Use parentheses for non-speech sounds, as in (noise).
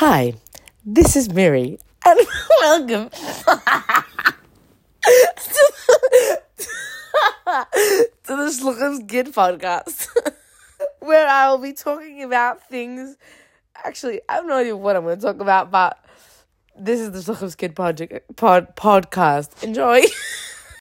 Hi, this is Mary, and (laughs) welcome to the Schluckers Kid podcast, where I will be talking about things. Actually, I have no idea what I'm going to talk about, but this is the Schluckers Kid project, pod, podcast. Enjoy. (laughs)